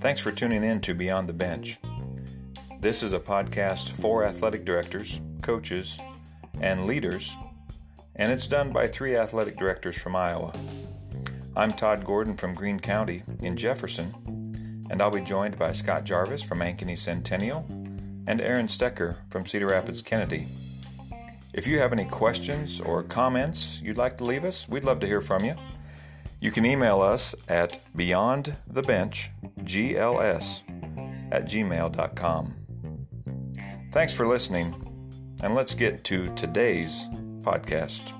Thanks for tuning in to Beyond the Bench. This is a podcast for athletic directors, coaches, and leaders, and it's done by three athletic directors from Iowa. I'm Todd Gordon from Greene County in Jefferson, and I'll be joined by Scott Jarvis from Ankeny Centennial and Aaron Stecker from Cedar Rapids Kennedy. If you have any questions or comments you'd like to leave us, we'd love to hear from you. You can email us at beyondthebenchgls at gmail.com. Thanks for listening, and let's get to today's podcast.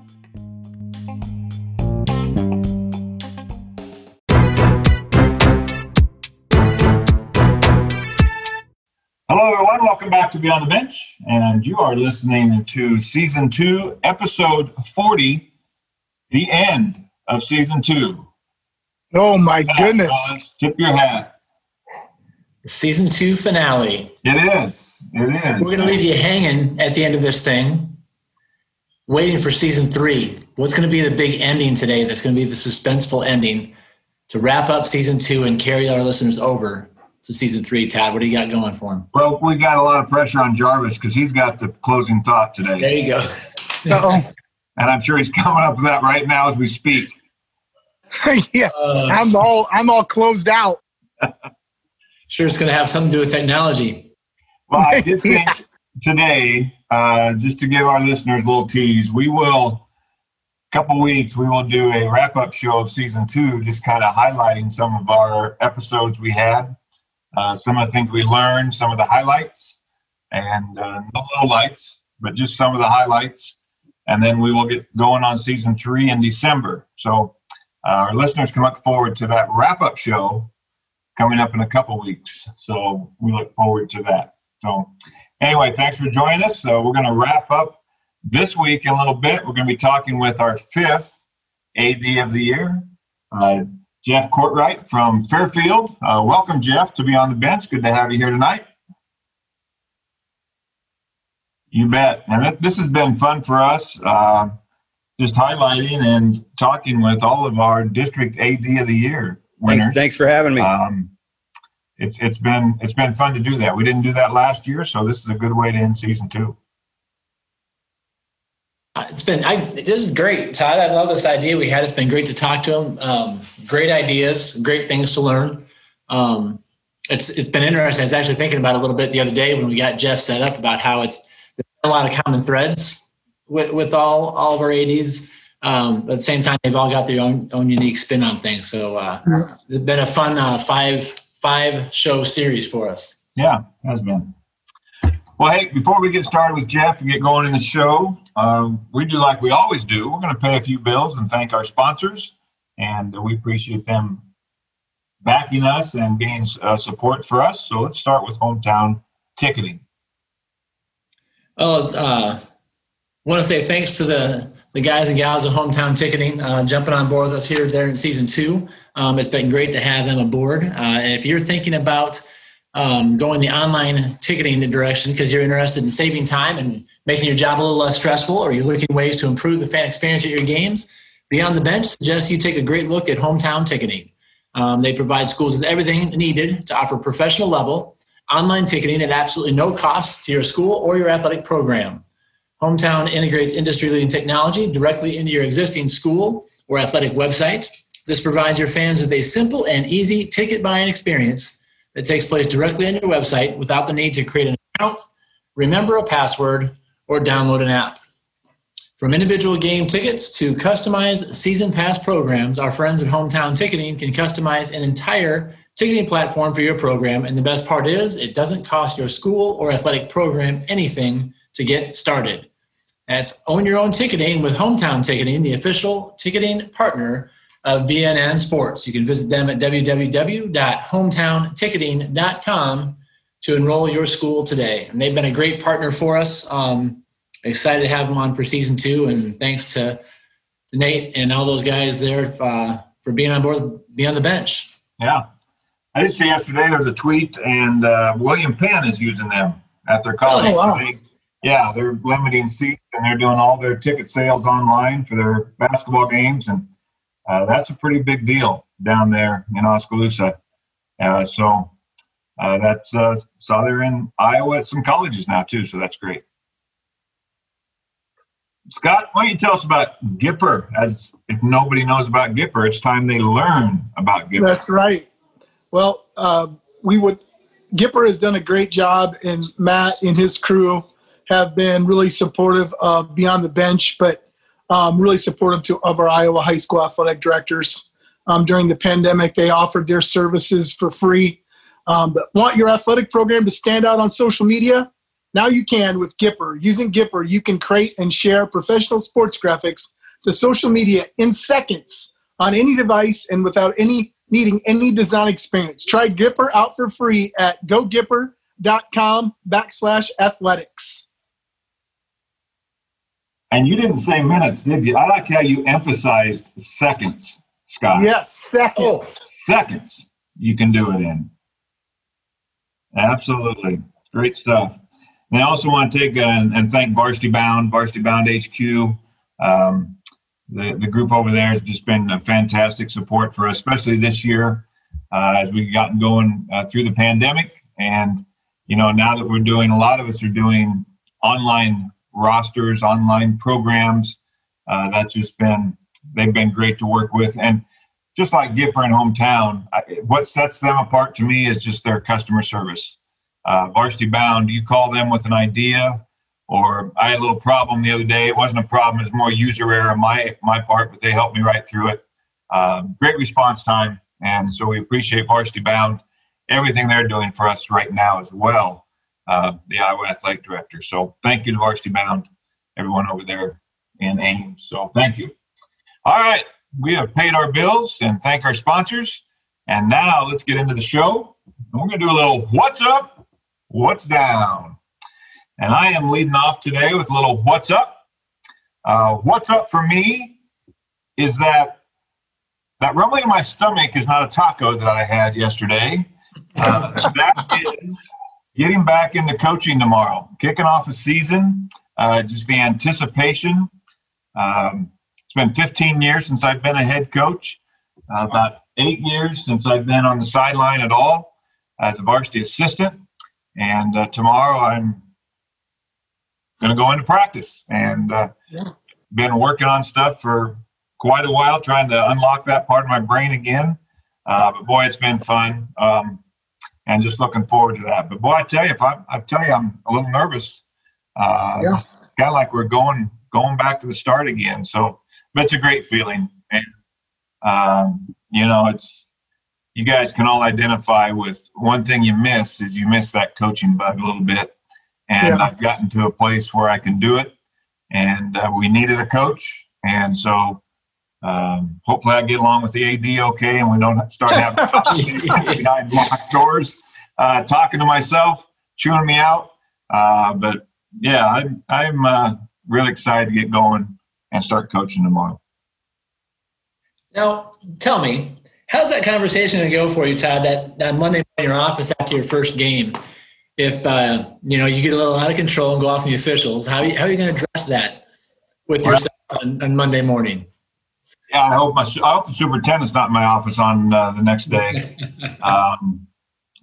Welcome back to Beyond the Bench, and you are listening to season two, episode 40, the end of season two. Oh my goodness! Tip your hat. Season two finale. It is. It is. We're going to leave you hanging at the end of this thing, waiting for season three. What's going to be the big ending today? That's going to be the suspenseful ending to wrap up season two and carry our listeners over to season three. Todd, what do you got going for him? Well, we got a lot of pressure on Jarvis because he's got the closing thought today. There you go. And I'm sure he's coming up with that right now as we speak. yeah, Uh, I'm all I'm all closed out. sure, it's going to have something to do with technology. Well, I did think today, uh, just to give our listeners a little tease, we will, couple weeks, we will do a wrap up show of season two, just kind of highlighting some of our episodes we had, uh, some of the things we learned, some of the highlights, and uh, no low lights, but just some of the highlights. And then we will get going on season three in December. So uh, our listeners can look forward to that wrap up show coming up in a couple weeks. So we look forward to that. So, anyway, thanks for joining us. So, we're going to wrap up this week in a little bit. We're going to be talking with our fifth AD of the year, uh, Jeff Courtwright from Fairfield. Uh, welcome, Jeff, to Beyond the Bench. Good to have you here tonight. You bet. And this has been fun for us, uh, just highlighting and talking with all of our district AD of the year winners. Thanks, thanks for having me. Um, it's it's been it's been fun to do that. We didn't do that last year, so this is a good way to end season two. It's been, I, this is great, Todd. I love this idea we had. It's been great to talk to him. Um, great ideas, great things to learn. Um, it's, it's been interesting. I was actually thinking about it a little bit the other day when we got Jeff set up about how it's there's a lot of common threads with, with all, all of our ADs. Um, but at the same time, they've all got their own, own unique spin on things. So, uh, it's been a fun, uh, five, five show series for us. Yeah, has been. Well, hey, before we get started with Jeff and get going in the show, um, we do like we always do. We're going to pay a few bills and thank our sponsors, and we appreciate them backing us and being uh, support for us. So let's start with hometown ticketing. Oh, uh, want to say thanks to the the guys and gals of Hometown Ticketing uh, jumping on board with us here there in season two. Um, it's been great to have them aboard. Uh, and if you're thinking about um, going the online ticketing direction because you're interested in saving time and making your job a little less stressful, or you're looking ways to improve the fan experience at your games, Beyond the Bench suggests you take a great look at Hometown Ticketing. Um, they provide schools with everything needed to offer professional level online ticketing at absolutely no cost to your school or your athletic program. Hometown integrates industry leading technology directly into your existing school or athletic website. This provides your fans with a simple and easy ticket buying experience that takes place directly on your website without the need to create an account, remember a password, or download an app. From individual game tickets to customized season pass programs, our friends at Hometown Ticketing can customize an entire ticketing platform for your program. And the best part is, it doesn't cost your school or athletic program anything to get started. That's Own Your Own Ticketing with Hometown Ticketing, the official ticketing partner of VNN Sports. You can visit them at www.hometownticketing.com to enroll your school today. And they've been a great partner for us. Um, excited to have them on for season two. And thanks to Nate and all those guys there uh, for being on board, Beyond the Bench. Yeah. I did see yesterday there's a tweet, and uh, William Penn is using them at their college. Oh, wow. They- yeah, they're limiting seats, and they're doing all their ticket sales online for their basketball games. And uh, that's a pretty big deal down there in Oskaloosa. Uh, so uh, that's uh, saw they're in Iowa at some colleges now too, so that's great. Scott, why don't you tell us about Gipper? As if nobody knows about Gipper, it's time they learn about Gipper. That's right. Well, uh, we would. Gipper has done a great job, and Matt and his crew have been really supportive of Beyond the Bench, but um, really supportive to, of our Iowa high school athletic directors. Um, during the pandemic, they offered their services for free. Um, but want your athletic program to stand out on social media? Now you can with Gipper. Using Gipper, you can create and share professional sports graphics to social media in seconds on any device and without any needing any design experience. Try Gipper out for free at gogipper.com backslash athletics. And you didn't say minutes, did you? I like how you emphasized seconds, Scott. Yes, seconds. Seconds you can do it in. Absolutely. Great stuff. And I also want to take and, and thank Varsity Bound, Varsity Bound HQ. Um, the, the group over there has just been a fantastic support for us, especially this year uh, as we've gotten going uh, through the pandemic. And, you know, now that we're doing, a lot of us are doing online rosters, online programs. Uh, that's just been, they've been great to work with. And just like Gipper and Hometown, I, what sets them apart to me is just their customer service. Uh, Varsity Bound, you call them with an idea, or I had a little problem the other day. It wasn't a problem; it was more user error on my my part, but they helped me right through it. Uh, great response time, and so we appreciate Varsity Bound, everything they're doing for us right now as well. Uh, the Iowa Athletic Director. So thank you to Varsity Bound, everyone over there in Ames. So thank you. All right, we have paid our bills and thank our sponsors. And now let's get into the show. We're going to do a little what's up, what's down. And I am leading off today with a little what's up. Uh, what's up for me is that that rumbling in my stomach is not a taco that I had yesterday. Uh, that is getting back into coaching tomorrow, kicking off a season, uh, just the anticipation. Um, it's been 15 years since I've been a head coach, uh, about eight years since I've been on the sideline at all as a varsity assistant. And uh, tomorrow I'm going to go into practice and uh, Yeah. been working on stuff for quite a while, trying to unlock that part of my brain again. Uh, but boy, it's been fun. Um, and just looking forward to that. But boy, I tell you, if I, I tell you, I'm a little nervous. Uh, Yeah. Kind of like we're going going back to the start again. So, but it's a great feeling, and um, you know, it's you guys can all identify with one thing you miss is you miss that coaching bug a little bit, and Yeah. I've gotten to a place where I can do it. And uh, we needed a coach, and so um, hopefully I get along with the AD okay, and we don't start having behind locked doors, uh, talking to myself, chewing me out. Uh, but yeah, I'm I'm uh, really excited to get going and start coaching tomorrow. Now, tell me, how's that conversation going to go for you, Todd? That that Monday in your office after your first game, if uh, you know you get a little out of control and go off on the officials, how are you, how are you going to address that with Well- yourself on, on Monday morning? Yeah, I hope my I hope the superintendent's not in my office on uh, the next day. Um,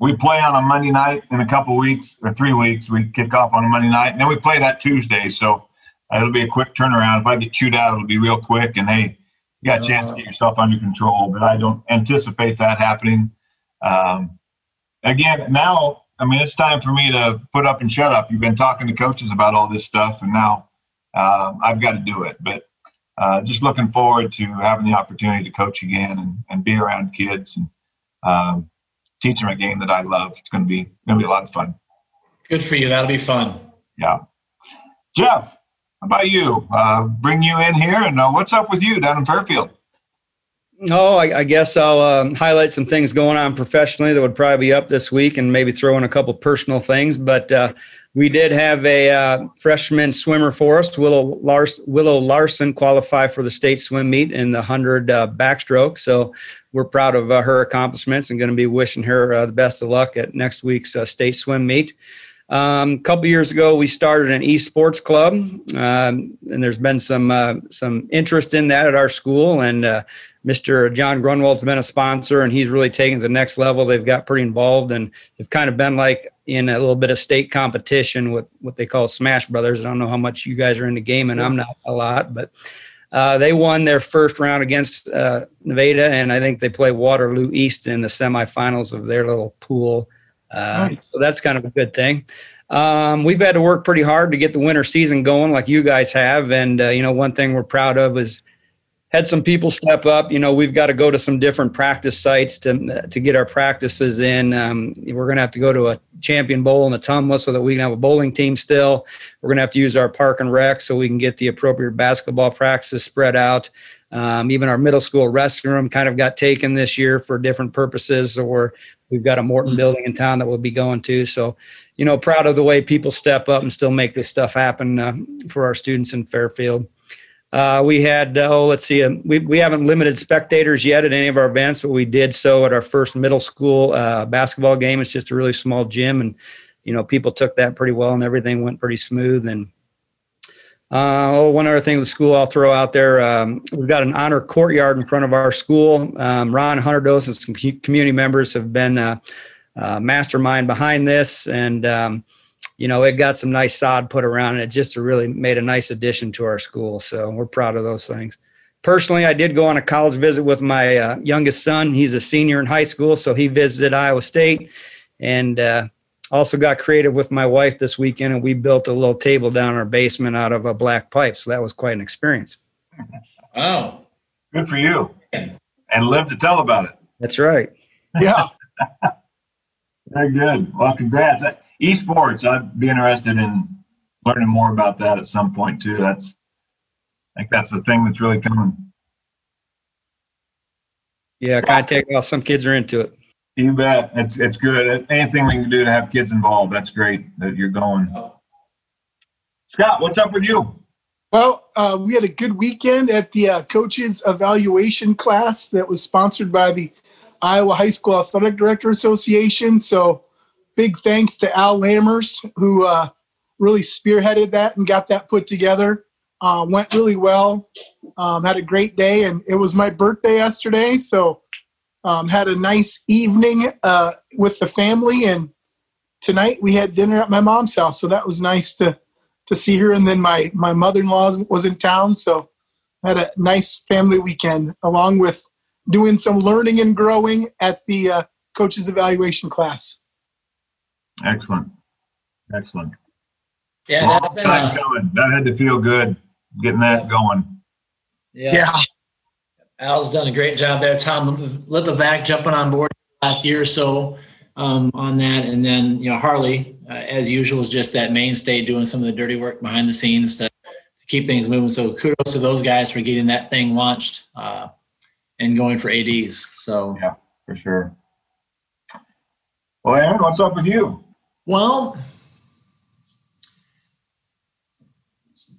we play on a Monday night in a couple weeks or three weeks. We kick off on a Monday night, and then we play that Tuesday. So uh, it'll be a quick turnaround. If I get chewed out, it'll be real quick. And hey, you got a chance to get yourself under control. But I don't anticipate that happening. Um, again, now I mean it's time for me to put up and shut up. You've been talking to coaches about all this stuff, and now um, I've got to do it. But uh, just looking forward to having the opportunity to coach again and, and be around kids and um, teach them a game that I love. It's going to be going to be a lot of fun. Good for you. That'll be fun. Yeah, Jeff, how about you? Uh, bring you in here, and uh, what's up with you down in Fairfield? Oh, I, I guess I'll um, highlight some things going on professionally that would probably be up this week, and maybe throw in a couple personal things. But uh, we did have a uh, freshman swimmer for us, Willow, Lars- Willow Larson, qualify for the state swim meet in the hundred uh, backstroke. So we're proud of uh, her accomplishments and going to be wishing her uh, the best of luck at next week's uh, state swim meet. Um, a couple years ago, we started an esports club, um, and there's been some uh, some interest in that at our school, and uh, Mr. John Grunwald's been a sponsor, and he's really taken to the next level. They've got pretty involved, and they've kind of been like in a little bit of state competition with what they call Smash Brothers. I don't know how much you guys are into gaming. I'm not a lot, but uh, they won their first round against uh, Nevada, and I think they play Waterloo East in the semifinals of their little pool. Uh, nice. So that's kind of a good thing. Um, we've had to work pretty hard to get the winter season going, like you guys have. And uh, you know, one thing we're proud of is had some people step up. You know, we've got to go to some different practice sites to to get our practices in. Um, we're going to have to go to a Champion Bowl in Ottumwa so that we can have a bowling team still. We're going to have to use our park and rec so we can get the appropriate basketball practices spread out. Um, even our middle school restroom room kind of got taken this year for different purposes, or we've got a Morton mm-hmm. building in town that we'll be going to. So, you know, proud of the way people step up and still make this stuff happen uh, for our students in Fairfield. Uh, we had, uh, oh, let's see, um, we, we haven't limited spectators yet at any of our events, but we did so at our first middle school uh, basketball game. It's just a really small gym, and, you know, people took that pretty well and everything went pretty smooth. And uh, oh, one other thing the school I'll throw out there, um, we've got an honor courtyard in front of our school. Um, Ron Hunterdos and some community members have been uh, uh, mastermind behind this, and um, you know, it got some nice sod put around and it. Just really made a nice addition to our school. So we're proud of those things. Personally, I did go on a college visit with my uh, youngest son. He's a senior in high school, so he visited Iowa State, and uh, also got creative with my wife this weekend, and we built a little table down in our basement out of a black pipe. So that was quite an experience. Oh, good for you! And live to tell about it. That's right. Yeah. Very good. Well, congrats esports i'd be interested in learning more about that at some point too that's i think that's the thing that's really coming yeah kind of take off some kids are into it you bet it's it's good anything we can do to have kids involved that's great that you're going scott what's up with you well, uh, we had a good weekend at the uh, coaches evaluation class that was sponsored by the Iowa High School Athletic Director Association. So big thanks to Al Lammers, who uh, really spearheaded that and got that put together. Uh, went really well. Um, had a great day, and it was my birthday yesterday, so um, had a nice evening uh, with the family. And tonight we had dinner at my mom's house, so that was nice to to see her. And then my my mother in law was in town, so had a nice family weekend, along with doing some learning and growing at the uh, coaches evaluation class. Excellent. Excellent. Yeah, that's been a, that had to feel good getting that going. Yeah. yeah. Al's done a great job there. Tom Lipovac jumping on board last year or so um, on that. And then, you know, Harley, uh, as usual, is just that mainstay doing some of the dirty work behind the scenes to, to keep things moving. So kudos to those guys for getting that thing launched uh, and going for ADs. So, yeah, for sure. Well, Aaron, what's up with you? Well,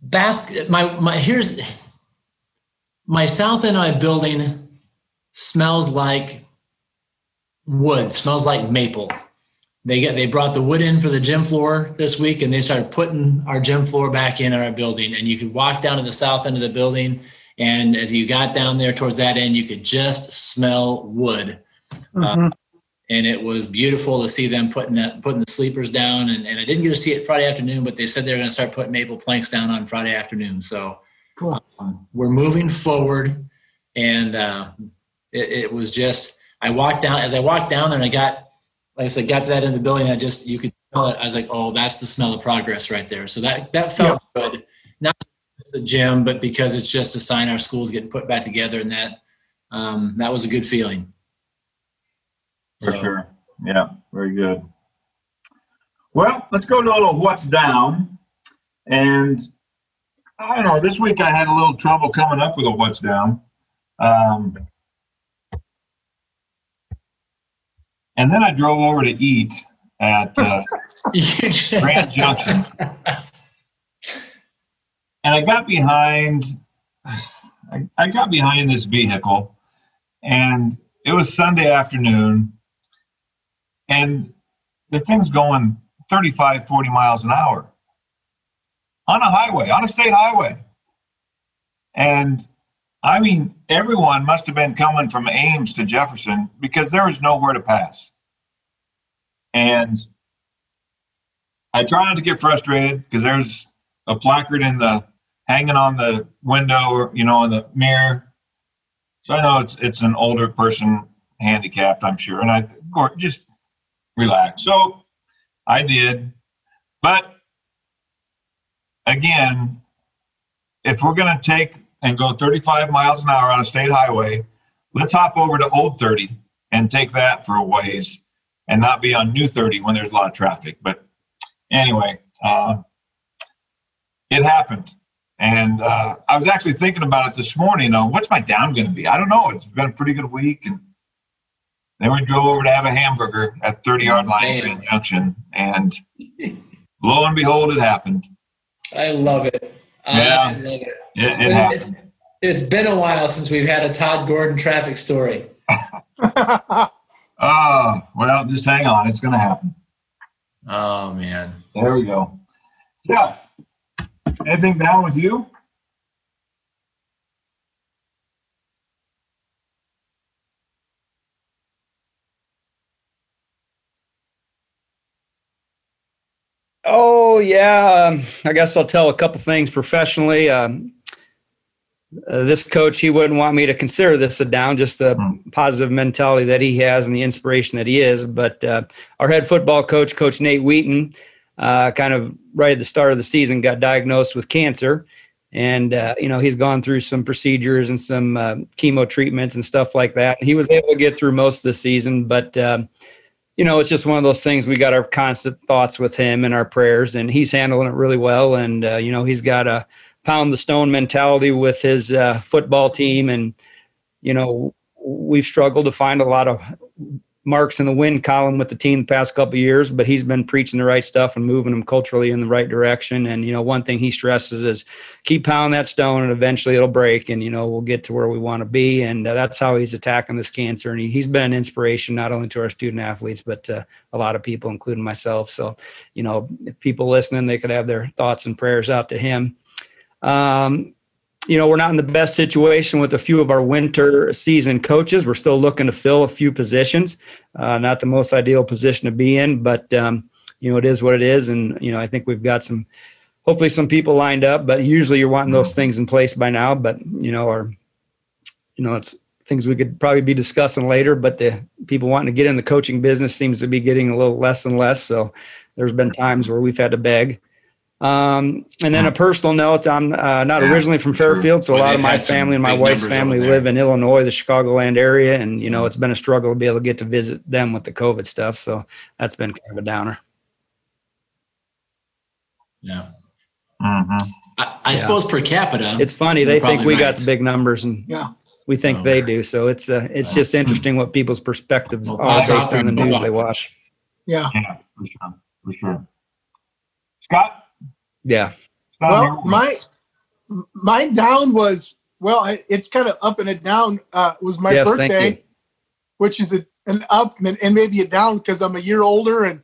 basket my my here's my South end NI building smells like wood, smells like maple. They get they brought the wood in for the gym floor this week and they started putting our gym floor back in our building. And you could walk down to the south end of the building. And as you got down there towards that end, you could just smell wood. Mm-hmm. Uh, and it was beautiful to see them putting that, putting the sleepers down. And, and I didn't get to see it Friday afternoon, but they said they're going to start putting maple planks down on Friday afternoon. So cool. Um, we're moving forward, and uh, it, it, was just I walked down as I walked down there, and I got like I said, got to that end of the building. I just you could smell it. I was like, oh, that's the smell of progress right there. So that that felt yeah. good. Not just the gym, but because it's just a sign our school's getting put back together, and that um, that was a good feeling. For so. sure. Yeah, very good. Well, let's go to a little what's down. And I don't know, this week I had a little trouble coming up with a what's down. Um, and then I drove over to eat at uh, Grand Junction. And I got behind, I, I got behind this vehicle, and it was Sunday afternoon and the thing's going 35, 40 miles an hour on a highway, on a state highway. And I mean, everyone must have been coming from Ames to Jefferson because there was nowhere to pass. And I try not to get frustrated because there's a placard in the hanging on the window or you know in the mirror. So I know it's it's an older person handicapped, I'm sure, and I just relax. So I did, but again, if we're going to take and go 35 miles an hour on a state highway, let's hop over to Old 30 and take that for a ways and not be on New 30 when there's a lot of traffic. But anyway, uh, it happened. And uh, I was actually thinking about it this morning. Uh, what's my down going to be? I don't know. It's been a pretty good week. And then we drove over to have a hamburger at 30 yard line Junction. And lo and behold, it happened. I love it. Yeah. I love it. It, it It's, happened. it's been a while since we've had a Todd Gordon traffic story. Oh, well, just hang on. It's going to happen. Oh man. There we go. Yeah. anything down with you? Oh yeah, um, I guess I'll tell a couple things professionally. Um, uh, this coach, he wouldn't want me to consider this a down, just the Hmm. positive mentality that he has and the inspiration that he is. But uh, our head football coach, Coach Nate Wheaton, uh, kind of right at the start of the season, got diagnosed with cancer, and uh, you know he's gone through some procedures and some uh, chemo treatments and stuff like that. He was able to get through most of the season, but um, you know, it's just one of those things. We got our constant thoughts with him and our prayers, and he's handling it really well. And uh, you know, he's got a pound the stone mentality with his uh, football team, and you know, we've struggled to find a lot of marks in the win column with the team the past couple years, but he's been preaching the right stuff and moving them culturally in the right direction. And you know, one thing he stresses is keep pounding that stone, and eventually it'll break, and you know, we'll get to where we want to be. And uh, that's how he's attacking this cancer. And he, he's been an inspiration not only to our student athletes, but a lot of people, including myself. So, you know, people listening, they could have their thoughts and prayers out to him. Um, you know, we're not in the best situation with a few of our winter season coaches. We're still looking to fill a few positions. Uh, not the most ideal position to be in, but um, you know, it is what it is. And you know, I think we've got some, hopefully, some people lined up. But usually, you're wanting those things in place by now. But you know, or you know, it's things we could probably be discussing later. But the people wanting to get in the coaching business seems to be getting a little less and less. So there's been times where we've had to beg. Um, and then a personal note, I'm uh, not Yeah, originally from Fairfield, so a lot of my family and my wife's family live in Illinois, the Chicagoland area, and you know it's been a struggle to be able to get to visit them with the COVID stuff. So that's been kind of a downer. Yeah. Mm-hmm. I, I Yeah. suppose per capita. It's funny they think probably we got the big numbers, and Yeah. we think So- they do. So it's uh, it's just interesting what people's perspectives Well, are based on the news they watch. Yeah. Yeah, for sure. For sure. Scott? Yeah, Well, my my down was well, it's kind of up and a down. Uh, was my yes, thank birthday, you. which is a, an up and, and maybe a down because I'm a year older and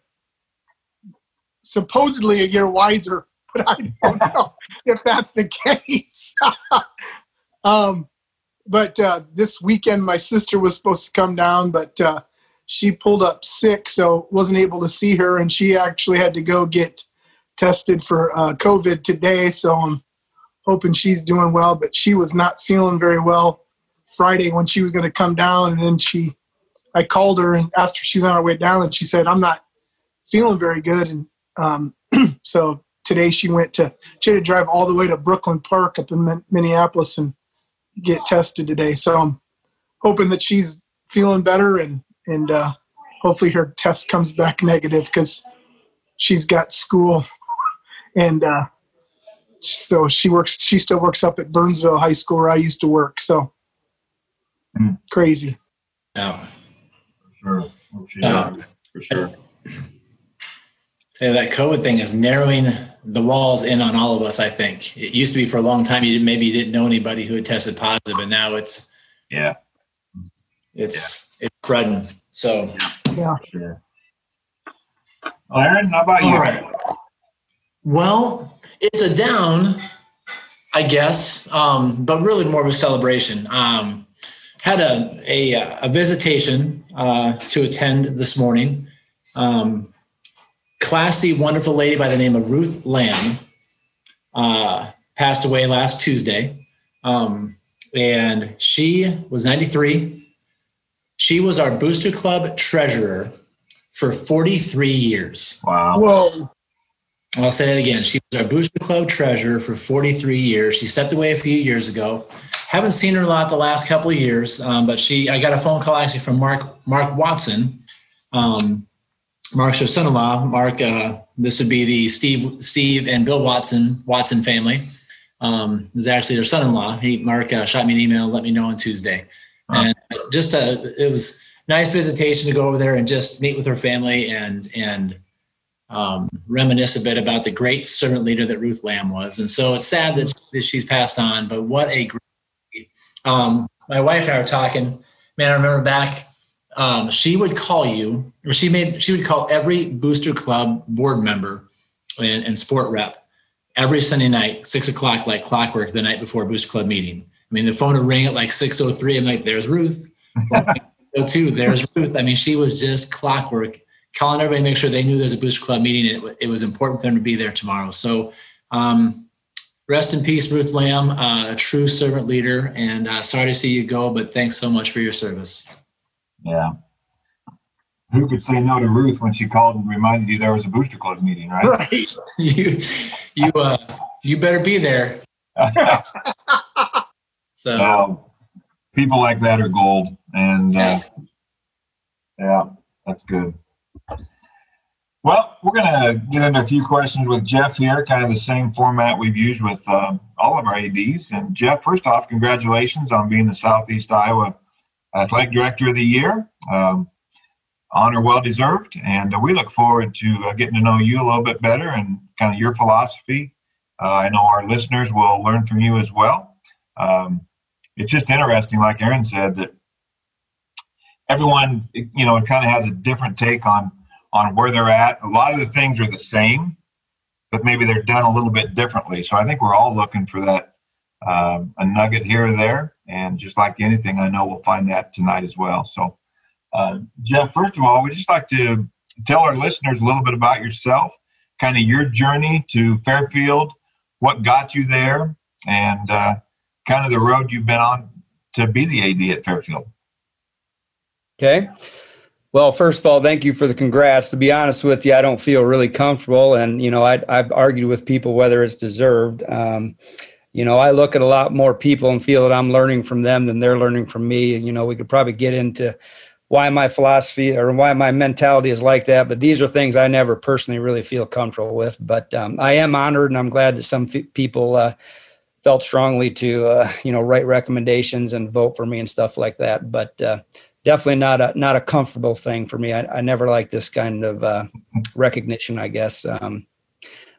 supposedly a year wiser, but I don't know if that's the case. um, but uh, this weekend, my sister was supposed to come down, but uh, she pulled up sick, so wasn't able to see her, and she actually had to go get tested for uh, COVID today. So I'm hoping she's doing well, but she was not feeling very well Friday when she was going to come down, and then she, I called her and asked her she was on her way down, and she said I'm not feeling very good, and um, so today she went to she had to drive all the way to Brooklyn Park up in Min- Minneapolis and get tested today. So I'm hoping that she's feeling better and and uh, hopefully her test comes back negative because she's got school and uh, so she works. She still works up at Burnsville High School where I used to work. So Hmm. crazy. Yeah. For sure. For sure. Yeah. For sure. So that COVID thing is narrowing the walls in on all of us. I think it used to be for a long time. You didn't, maybe you didn't know anybody who had tested positive, and now it's Yeah, it's it's spreading. So yeah, sure. Aaron, how about you? All right. Well, it's a down. I guess, um, but really more of a celebration. Um, had a a, a visitation uh, to attend this morning. Um, classy, wonderful lady by the name of Ruth Lamb uh, passed away last Tuesday, um, and she was 93. She was our Booster Club treasurer for 43 years. Wow. Whoa. I'll say it again. She was our Booster Club treasurer for 43 years. She stepped away a few years ago. Haven't seen her a lot the last couple of years, um, but she. I got a phone call actually from Mark Mark Watson. Um, Mark's her son-in-law. Mark, uh, this would be the Steve Steve and Bill Watson Watson family. Um, is actually their son-in-law. He Mark uh, shot me an email, let me know on Tuesday, and just a, it was nice visitation to go over there and just meet with her family and and um, reminisce a bit about the great servant leader that Ruth Lamb was. And so it's sad that, that she's passed on, but what a great. Um, my wife and I were talking. Man, I remember back. Um, she would call you, or she made she would call every Booster Club board member and, and sport rep every Sunday night, six o'clock, like clockwork, the night before Booster Club meeting. I mean, the phone would ring at like six oh three. I'm like, "There's Ruth." Oh two, there's Ruth. I mean, she was just clockwork calling everybody make sure they knew there's a Booster Club meeting and it, it was important for them to be there tomorrow. So, um, rest in peace, Ruth Lamb, uh, a true servant leader. And uh, sorry to see you go, but thanks so much for your service. Yeah. Who could say no to Ruth when she called and reminded you there was a Booster Club meeting, right? Right. you, you, uh, you better be there. So, people like that are gold, and uh, yeah, that's good. Well, we're gonna get into a few questions with Jeff here, kind of the same format we've used with uh, all of our ads. And Jeff, first off, congratulations on being the Southeast Iowa Athletic Director of the Year. Um, honor well deserved, and uh, we look forward to uh, getting to know you a little bit better and kind of your philosophy. Uh, I know our listeners will learn from you as well. Um, it's just interesting, like Aaron said, that everyone, you know, kind of has a different take on on where they're at. A lot of the things are the same, but maybe they're done a little bit differently. So I think we're all looking for that um, a nugget here or there, and just like anything, I know we'll find that tonight as well. So, uh, Jeff, first of all, we'd just like to tell our listeners a little bit about yourself, kind of your journey to Fairfield, what got you there, and uh, kind of the road you've been on to be the AD at Fairfield. Okay. Well, first of all, thank you for the congrats. To be honest with you, I don't feel really comfortable, and you know, I, have argued with people whether it's deserved. Um, you know, I look at a lot more people and feel that I'm learning from them than they're learning from me. And you know, we could probably get into why my philosophy or why my mentality is like that, but these are things I never personally really feel comfortable with. But um, I am honored, and I'm glad that some f- people uh, felt strongly to uh, you know write recommendations and vote for me and stuff like that. But uh, definitely not a not a comfortable thing for me. I, I never like this kind of uh, recognition, I guess. Um,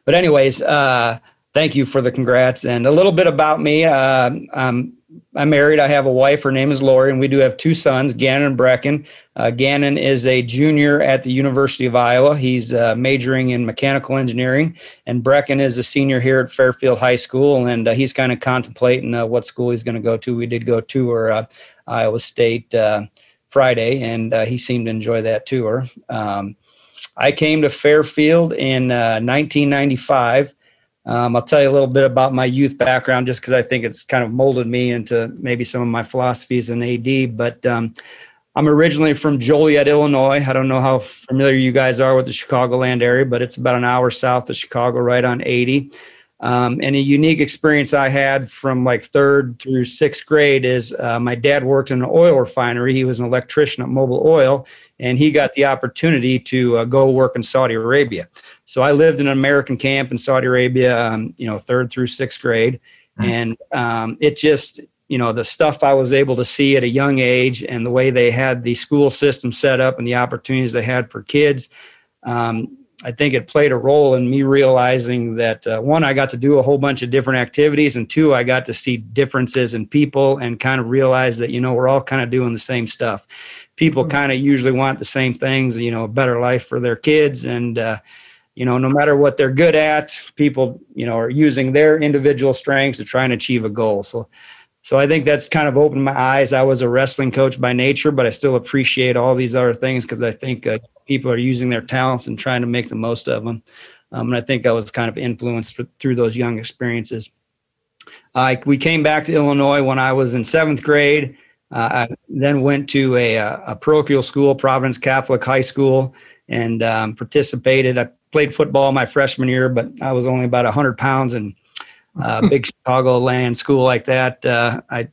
but anyways, uh, thank you for the congrats and a little bit about me. Uh, I'm I'm married. I have a wife. Her name is Lori, and we do have two sons, Gannon and Brecken. Uh, Gannon is a junior at the University of Iowa. He's uh, majoring in mechanical engineering, and Brecken is a senior here at Fairfield High School, and uh, he's kind of contemplating uh, what school he's going to go to. We did go tour uh, Iowa State uh, Friday, and he seemed to enjoy that tour. Um, I came to Fairfield in 1995. Um, I'll tell you a little bit about my youth background just because I think it's kind of molded me into maybe some of my philosophies in AD. But um, I'm originally from Joliet, Illinois. I don't know how familiar you guys are with the Chicagoland area, but it's about an hour south of Chicago, right on 80. Um, and a unique experience I had from like third through sixth grade is uh, my dad worked in an oil refinery. He was an electrician at Mobil Oil, and he got the opportunity to uh, go work in Saudi Arabia. So I lived in an American camp in Saudi Arabia, um, you know, third through sixth grade, mm-hmm. and um, it just, you know, the stuff I was able to see at a young age, and the way they had the school system set up, and the opportunities they had for kids. Um, I think it played a role in me realizing that uh, one, I got to do a whole bunch of different activities, and two, I got to see differences in people and kind of realize that you know we're all kind of doing the same stuff. People mm-hmm. kind of usually want the same things, you know, a better life for their kids, and uh, you know, no matter what they're good at, people, you know, are using their individual strengths to try and achieve a goal. So, so I think that's kind of opened my eyes. I was a wrestling coach by nature, but I still appreciate all these other things because I think uh, people are using their talents and trying to make the most of them. Um, and I think I was kind of influenced for, through those young experiences. Uh, we came back to Illinois when I was in seventh grade. Uh, I then went to a, a, parochial school, Providence Catholic High School, and um, participated. I played football my freshman year, but I was only about 100 pounds and uh, big Chicago land school like that. Uh, I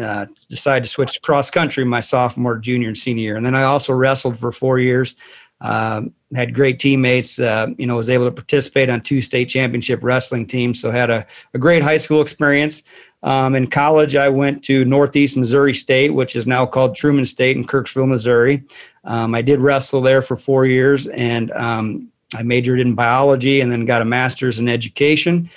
uh, decided to switch to cross country my sophomore, junior, and senior year. And then I also wrestled for four years. Um, had great teammates. Uh, you know, was able to participate on two state championship wrestling teams. So had a, a great high school experience. Um, in college, I went to Northeast Missouri State, which is now called Truman State in Kirksville, Missouri. Um, I did wrestle there for four years, and um, I majored in biology and then got a master's in education.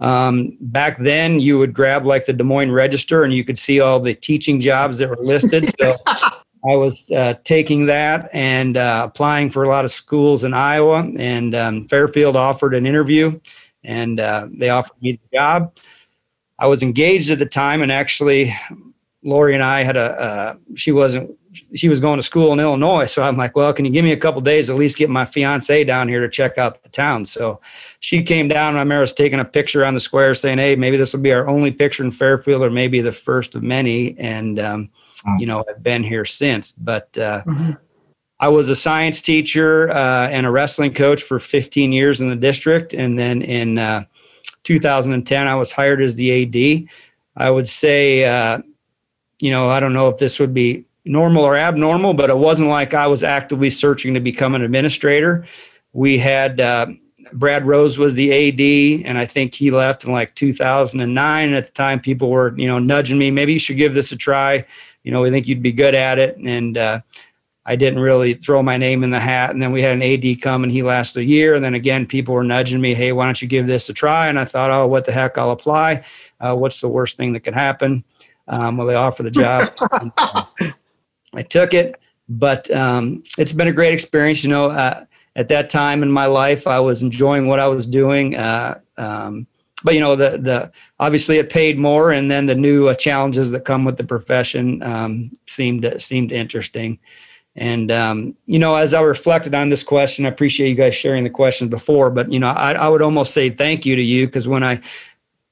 Um, back then, you would grab like the Des Moines Register and you could see all the teaching jobs that were listed. So I was uh, taking that and uh, applying for a lot of schools in Iowa. And um, Fairfield offered an interview and uh, they offered me the job. I was engaged at the time, and actually, Lori and I had a, uh, she wasn't she was going to school in Illinois. So I'm like, well, can you give me a couple days at least get my fiance down here to check out the town? So she came down. I remember us taking a picture on the square saying, hey, maybe this will be our only picture in Fairfield or maybe the first of many. And, um, mm-hmm. you know, I've been here since. But uh, mm-hmm. I was a science teacher uh, and a wrestling coach for 15 years in the district. And then in uh, 2010, I was hired as the AD. I would say, uh, you know, I don't know if this would be normal or abnormal, but it wasn't like I was actively searching to become an administrator. We had uh, Brad Rose was the AD, and I think he left in like 2009. And at the time, people were you know nudging me, maybe you should give this a try. You know, we think you'd be good at it, and uh, I didn't really throw my name in the hat. And then we had an AD come, and he lasted a year. And then again, people were nudging me, hey, why don't you give this a try? And I thought, oh, what the heck, I'll apply. Uh, what's the worst thing that could happen? Um, well, they offer the job. I took it, but um, it's been a great experience. You know, uh, at that time in my life, I was enjoying what I was doing. Uh, um, but you know, the the obviously it paid more, and then the new uh, challenges that come with the profession um, seemed seemed interesting. And um, you know, as I reflected on this question, I appreciate you guys sharing the questions before. But you know, I, I would almost say thank you to you because when I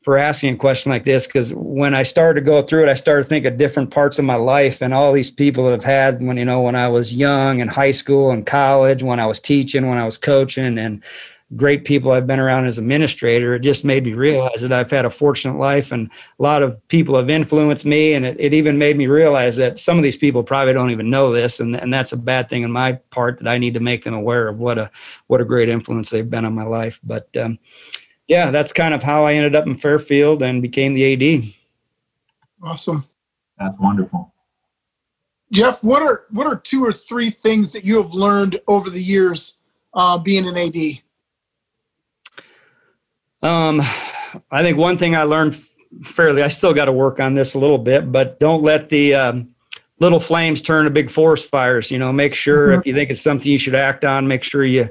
for asking a question like this because when I started to go through it, I started to think of different parts of my life and all these people that have had when you know when I was young in high school and college, when I was teaching, when I was coaching, and great people I've been around as administrator. It just made me realize that I've had a fortunate life and a lot of people have influenced me. And it, it even made me realize that some of these people probably don't even know this. And, and that's a bad thing on my part that I need to make them aware of what a, what a great influence they've been on my life. But, um, yeah, that's kind of how I ended up in Fairfield and became the AD. Awesome. That's wonderful. Jeff, what are what are two or three things that you have learned over the years uh, being an AD? Um, I think one thing I learned fairly, I still got to work on this a little bit, but don't let the um, little flames turn to big forest fires. You know, make sure mm-hmm. if you think it's something you should act on, make sure you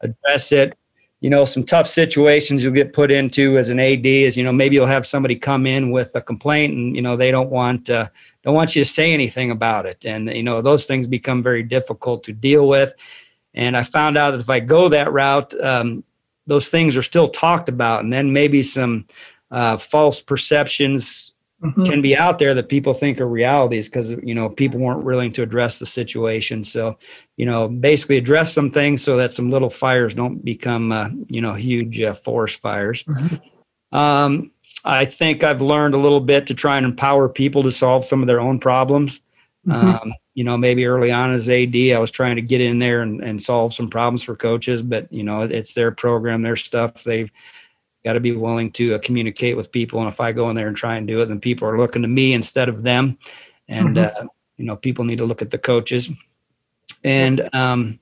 address it you know some tough situations you'll get put into as an AD is you know maybe you'll have somebody come in with a complaint and you know they don't want uh, don't want you to say anything about it. And you know those things become very difficult to deal with. And I found out that if I go that route um, those things are still talked about. And then maybe some uh, false perceptions mm-hmm. can be out there that people think are realities because you know people weren't willing to address the situation. So, you know, basically address some things so that some little fires don't become uh, you know huge uh, forest fires. Mm-hmm. Um, I think I've learned a little bit to try and empower people to solve some of their own problems. Mm-hmm. Um, you know, maybe early on as AD, I was trying to get in there and, and solve some problems for coaches, but you know, it's their program, their stuff. They've got to be willing to uh, communicate with people. And if I go in there and try and do it, then people are looking to me instead of them. And, mm-hmm. uh, you know, people need to look at the coaches. And, um,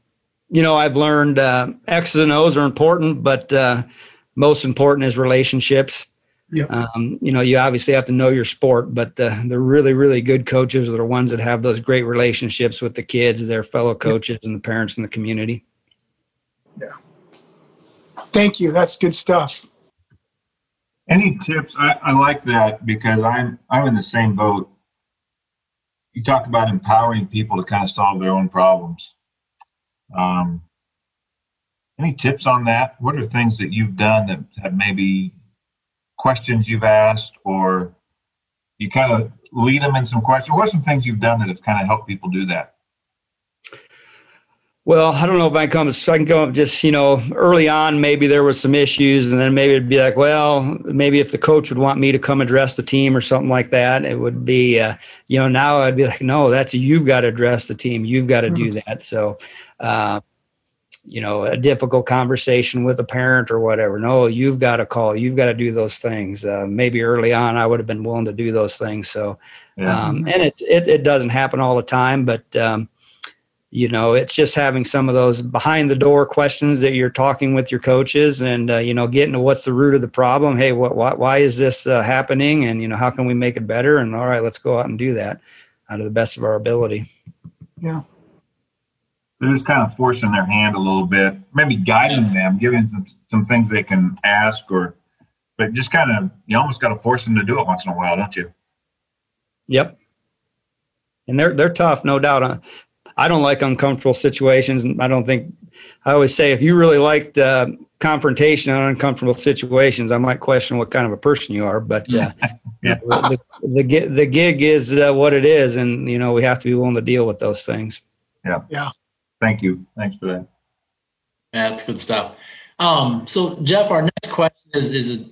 you know, I've learned uh, X's and O's are important, but uh, most important is relationships. Yep. Um, you know, you obviously have to know your sport, but the, the really, really good coaches are the ones that have those great relationships with the kids, their fellow coaches, yep. and the parents in the community. Yeah. Thank you. That's good stuff. Any tips? I, I like that because I'm I'm in the same boat. You talk about empowering people to kind of solve their own problems. Um, any tips on that? What are things that you've done that have maybe questions you've asked, or you kind of lead them in some questions? What are some things you've done that have kind of helped people do that? Well, I don't know if I can come. I can come up just you know early on. Maybe there was some issues, and then maybe it'd be like, well, maybe if the coach would want me to come address the team or something like that, it would be, uh, you know, now I'd be like, no, that's you've got to address the team. You've got to do mm-hmm. that. So, uh, you know, a difficult conversation with a parent or whatever. No, you've got to call. You've got to do those things. Uh, maybe early on, I would have been willing to do those things. So, yeah. um, and it, it it doesn't happen all the time, but. Um, you know it's just having some of those behind the door questions that you're talking with your coaches and uh, you know getting to what's the root of the problem. Hey what, what why is this uh, happening? And you know how can we make it better? And all right let's go out and do that out of the best of our ability. Yeah. They're just kind of forcing their hand a little bit maybe guiding them giving some some things they can ask or but just kind of you almost got to force them to do it once in a while don't you? Yep. And they're they're tough, no doubt. I don't like uncomfortable situations. And I don't think, I always say, if you really liked uh, confrontation and uncomfortable situations, I might question what kind of a person you are. But uh, yeah. the, the, the, the, gig is uh, what it is. And, you know, we have to be willing to deal with those things. Yeah. Yeah. Thank you. Thanks for that. Yeah, that's good stuff. Um, so, Jeff, our next question is, is a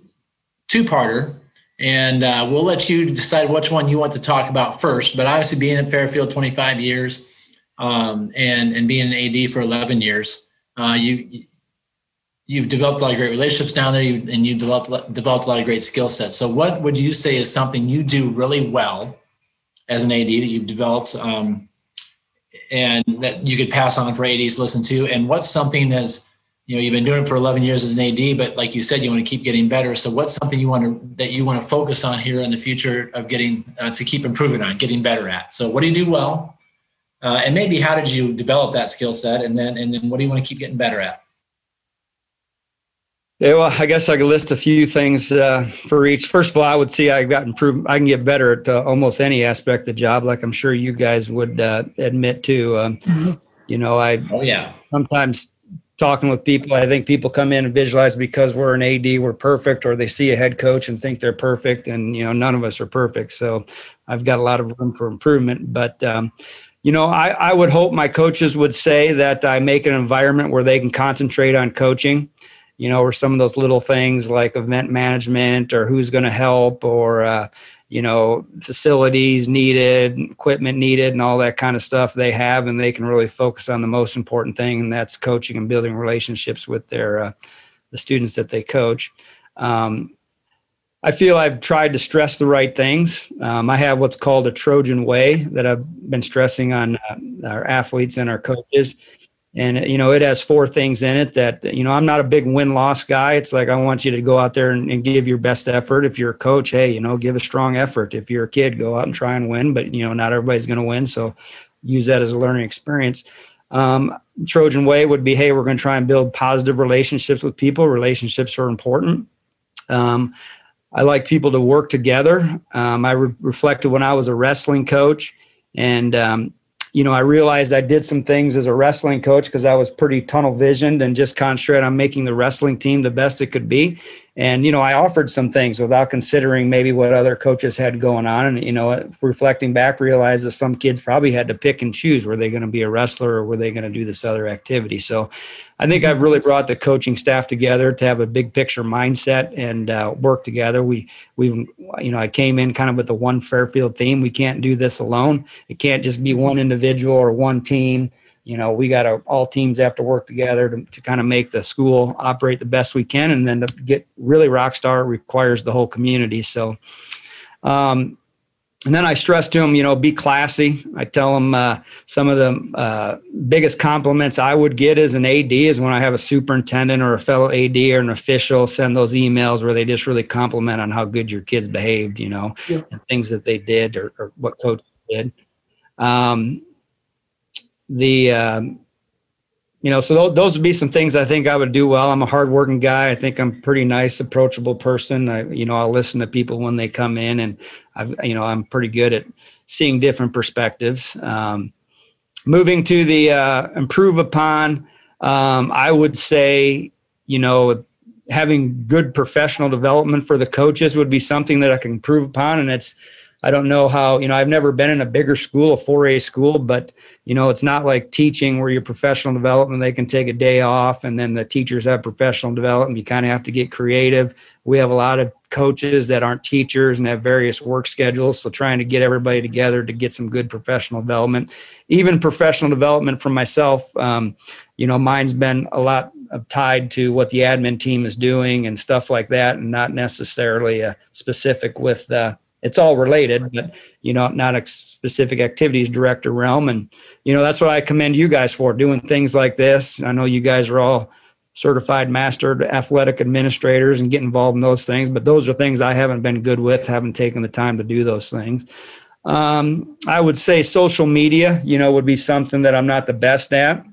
two parter. And uh, we'll let you decide which one you want to talk about first. But obviously, being at Fairfield 25 years, um, and and being an AD for 11 years, uh, you you've developed a lot of great relationships down there, and you developed developed a lot of great skill sets. So, what would you say is something you do really well as an AD that you've developed, um, and that you could pass on for ADs to listen to? And what's something as you know you've been doing it for 11 years as an AD, but like you said, you want to keep getting better. So, what's something you want to that you want to focus on here in the future of getting uh, to keep improving on, getting better at? So, what do you do well? Uh, and maybe how did you develop that skill set and then and then what do you want to keep getting better at yeah, well, I guess I could list a few things uh, for each. First of all, I would see I've got improved. I can get better at uh, almost any aspect of the job, like I'm sure you guys would uh, admit to. Um, mm-hmm. You know, I oh yeah. Sometimes talking with people, I think people come in and visualize because we're an AD, we're perfect, or they see a head coach and think they're perfect, and you know, none of us are perfect. So, I've got a lot of room for improvement, but. Um, you know, I, I would hope my coaches would say that I make an environment where they can concentrate on coaching, you know, or some of those little things like event management or who's going to help or, uh, you know, facilities needed, equipment needed, and all that kind of stuff they have, and they can really focus on the most important thing, and that's coaching and building relationships with their uh, the students that they coach. Um, I feel I've tried to stress the right things. Um, I have what's called a Trojan way that I've been stressing on uh, our athletes and our coaches. And, you know, it has four things in it that, you know, I'm not a big win loss guy. It's like I want you to go out there and, and, give your best effort. If you're a coach, hey, you know, give a strong effort. If you're a kid, go out and try and win. But, you know, not everybody's going to win. So use that as a learning experience. Um, Trojan way would be, hey, we're going to try and build positive relationships with people. Relationships are important. Um, I like people to work together. Um, I re- reflected when I was a wrestling coach, and um, you know, I realized I did some things as a wrestling coach because I was pretty tunnel visioned and just concentrated on making the wrestling team the best it could be. And, you know, I offered some things without considering maybe what other coaches had going on. And, you know, reflecting back, realized that some kids probably had to pick and choose were they going to be a wrestler or were they going to do this other activity. So I think I've really brought the coaching staff together to have a big picture mindset and uh, work together. We, we, you know, I came in kind of with the one Fairfield theme. We can't do this alone. It can't just be one individual or one team. You know, we got to, all teams have to work together to, to kind of make the school operate the best we can. And then to get really rock star requires the whole community. So, um, and then I stress to them, you know, be classy. I tell them uh, some of the uh, biggest compliments I would get as an AD is when I have a superintendent or a fellow AD or an official send those emails where they just really compliment on how good your kids behaved, you know, yeah. and things that they did or, or what coach did. Um, the um, you know, so those would be some things I think I would do well. I'm a hardworking guy. I think I'm a pretty nice, approachable person. I, you know, I'll listen to people when they come in, and I've, you know, I'm pretty good at seeing different perspectives. Um, moving to the uh, improve upon, um, I would say, you know, having good professional development for the coaches would be something that I can improve upon, and it's I don't know how, you know, I've never been in a bigger school, a 4A school, but, you know, it's not like teaching where your professional development, they can take a day off and then the teachers have professional development. You kind of have to get creative. We have a lot of coaches that aren't teachers and have various work schedules. So trying to get everybody together to get some good professional development, even professional development for myself. Um, you know, mine's been a lot tied to what the admin team is doing and stuff like that, and not necessarily uh, specific with, uh, it's all related, but you know, not a specific activities director realm. And you know, that's what I commend you guys for doing things like this. I know you guys are all certified master athletic administrators and get involved in those things, but those are things I haven't been good with, haven't taken the time to do those things. Um, I would say social media, you know, would be something that I'm not the best at.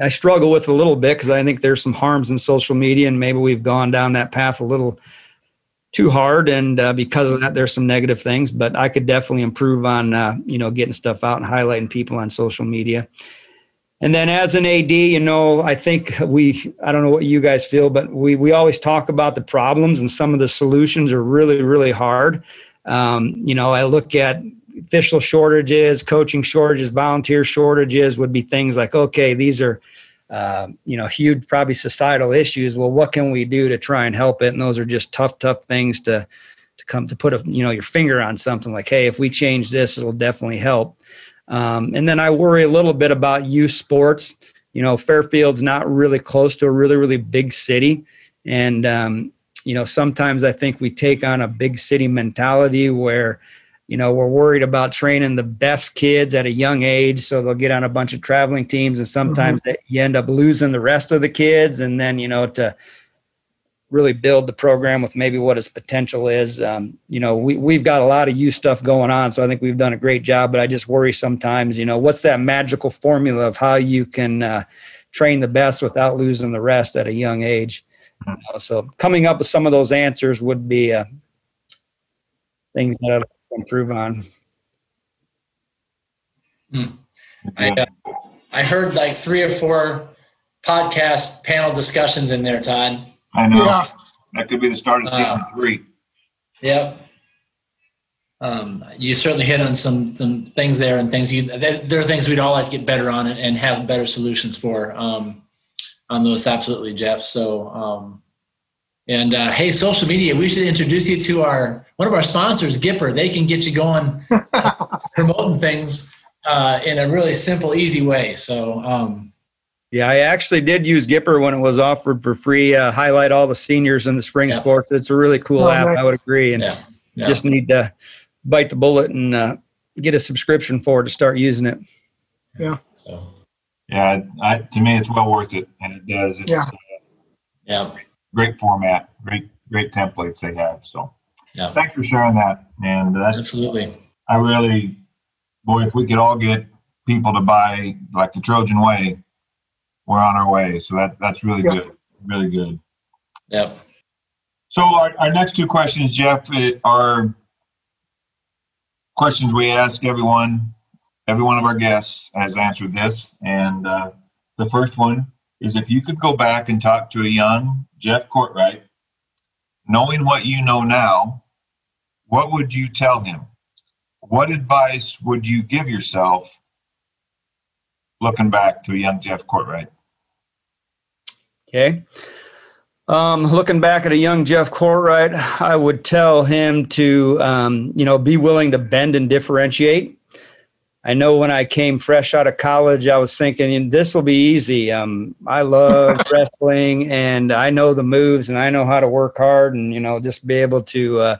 I struggle with a little bit because I think there's some harms in social media, and maybe we've gone down that path a little too hard, and uh, because of that, there's some negative things. But I could definitely improve on uh, you know getting stuff out and highlighting people on social media. And then as an AD, you know, I think we I don't know what you guys feel, but we we always talk about the problems and some of the solutions are really really hard. Um, you know, I look at official shortages, coaching shortages, volunteer shortages would be things like okay, these are uh, you know, huge probably societal issues. Well, what can we do to try and help it? And those are just tough, tough things to to come to put a you know your finger on something like, hey, if we change this, it'll definitely help. Um, and then I worry a little bit about youth sports. You know, Fairfield's not really close to a really, really big city, and um, you know sometimes I think we take on a big city mentality where you know we're worried about training the best kids at a young age so they'll get on a bunch of traveling teams and sometimes mm-hmm. you end up losing the rest of the kids and then you know to really build the program with maybe what its potential is um, you know we, we've got a lot of youth stuff going on so i think we've done a great job but i just worry sometimes you know what's that magical formula of how you can uh, train the best without losing the rest at a young age you know, so coming up with some of those answers would be uh, things that improve on. Hmm. I, uh, I heard like three or four podcast panel discussions in there, Todd. I know. Yeah. That could be the start of season uh, three. Yep. Um, you certainly hit on some, some things there and things you there are things we'd all like to get better on and, and have better solutions for um, on those absolutely jeff so um, and uh, hey, social media, we should introduce you to our one of our sponsors, Gipper. They can get you going, promoting things uh, in a really simple, easy way. So, um, yeah, I actually did use Gipper when it was offered for free. Uh, highlight all the seniors in the spring yeah. sports. It's a really cool oh, app. Right. I would agree, and yeah. Yeah. just need to bite the bullet and uh, get a subscription for it to start using it. Yeah. So. Yeah, I, to me, it's well worth it, and it does. It's, yeah. Uh, yeah great format, great great templates they have. So yeah. thanks for sharing that. And that's absolutely. I really, boy, if we could all get people to buy like the Trojan Way, we're on our way. So that that's really yeah. good, really good. Yep. So our, our next two questions, Jeff, are questions we ask everyone. Every one of our guests has answered this, and uh, the first one is if you could go back and talk to a young Jeff Courtright, knowing what you know now, what would you tell him? What advice would you give yourself looking back to a young Jeff Courtright? Okay. Um, looking back at a young Jeff Courtright, I would tell him to, um, you know, be willing to bend and differentiate. I know when I came fresh out of college, I was thinking this will be easy. Um, I love wrestling and I know the moves and I know how to work hard and you know just be able to uh,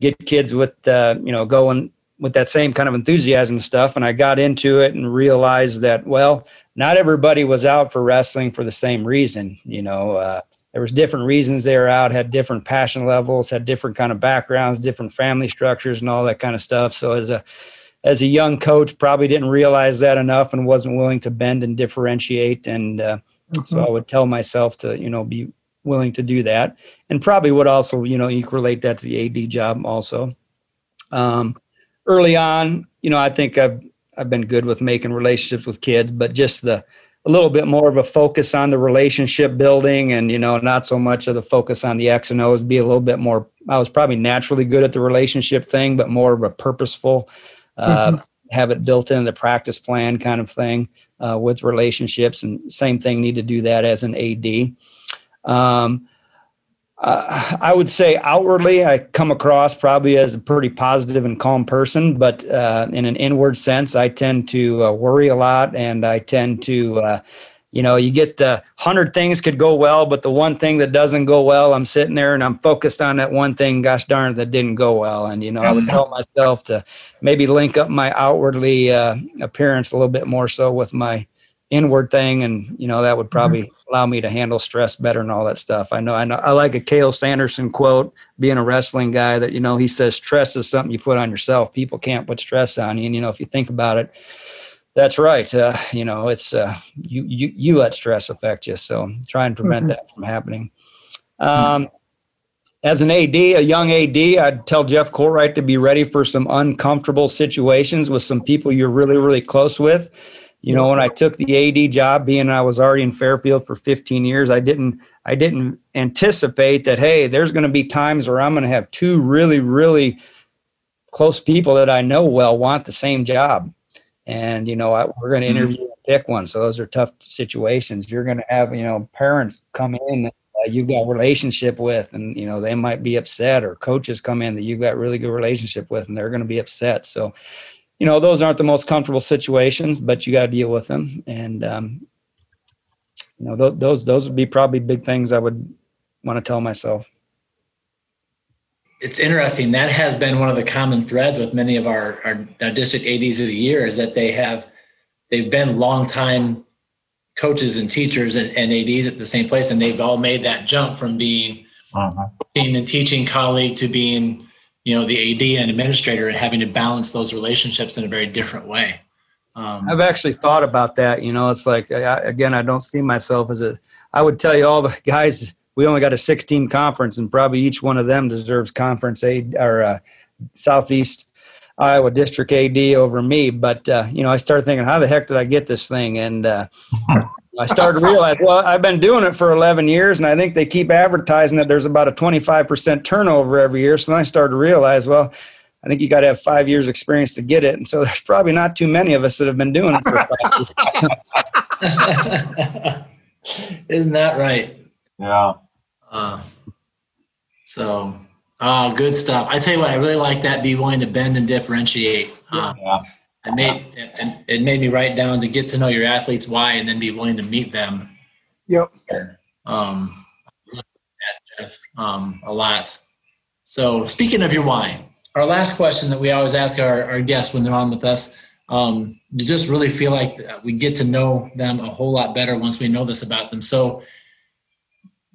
get kids with uh, you know going with that same kind of enthusiasm and stuff. And I got into it and realized that well, not everybody was out for wrestling for the same reason. You know, uh, there was different reasons they were out, had different passion levels, had different kind of backgrounds, different family structures, and all that kind of stuff. So as a as a young coach, probably didn't realize that enough and wasn't willing to bend and differentiate. And uh, mm-hmm. so I would tell myself to, you know, be willing to do that, and probably would also, you know, you can relate that to the AD job also. Um, early on, you know, I think I've I've been good with making relationships with kids, but just the a little bit more of a focus on the relationship building and you know not so much of the focus on the x and o's be a little bit more i was probably naturally good at the relationship thing but more of a purposeful uh, mm-hmm. have it built in the practice plan kind of thing uh, with relationships and same thing need to do that as an ad um, uh, I would say outwardly, I come across probably as a pretty positive and calm person, but uh, in an inward sense, I tend to uh, worry a lot, and I tend to, uh, you know, you get the hundred things could go well, but the one thing that doesn't go well, I'm sitting there and I'm focused on that one thing. Gosh darn it, that didn't go well, and you know, I would mm-hmm. tell myself to maybe link up my outwardly uh, appearance a little bit more so with my inward thing and you know that would probably mm-hmm. allow me to handle stress better and all that stuff. I know i know i like a Cael Sanderson quote being a wrestling guy that you know he says stress is something you put on yourself. People can't put stress on you and you know if you think about it that's right uh, you know it's uh, you, you you let stress affect you. So try and prevent mm-hmm. that from happening. Um, as an AD, a young AD, I'd tell Jeff Courtright to be ready for some uncomfortable situations with some people you're really, really close with you know when i took the ad job being i was already in fairfield for 15 years i didn't i didn't anticipate that hey there's going to be times where i'm going to have two really really close people that i know well want the same job. And you know I, we're going to mm-hmm. interview and pick one so those are tough situations. You're going to have you know parents come in uh, you've got relationship with and you know they might be upset or coaches come in that you've got really good relationship with and they're going to be upset. So you know those aren't the most comfortable situations but you got to deal with them. And um, you know th- those those would be probably big things i would want to tell myself. It's interesting. That has been one of the common threads with many of our, our, our district ads of the year is that they have they've been long time coaches and teachers and, and ads at the same place and they've all made that jump from being uh-huh. being a teaching colleague to being you know the AD and administrator and having to balance those relationships in a very different way. Um, I've actually thought about that. You know, it's like I, again, I don't see myself as a. I would tell you all the guys. We only got a 16 conference, and probably each one of them deserves conference aid or uh, Southeast Iowa District AD over me. But uh, you know, I started thinking, how the heck did I get this thing? And uh, I started to realize, well, I've been doing it for 11 years, and I think they keep advertising that there's about a 25% turnover every year. So then I started to realize, well, I think you got to have five years experience to get it. And so there's probably not too many of us that have been doing it for five years. Isn't that right? Yeah. Uh, so, oh, good stuff. I tell you what, I really like that. Be willing to bend and differentiate. Uh, yeah. I made it, it made me write down to get to know your athletes why and then be willing to meet them. Yep. Um, Jeff, um, a lot. So speaking of your why, our last question that we always ask our, our guests when they're on with us, um, you just really feel like we get to know them a whole lot better once we know this about them. So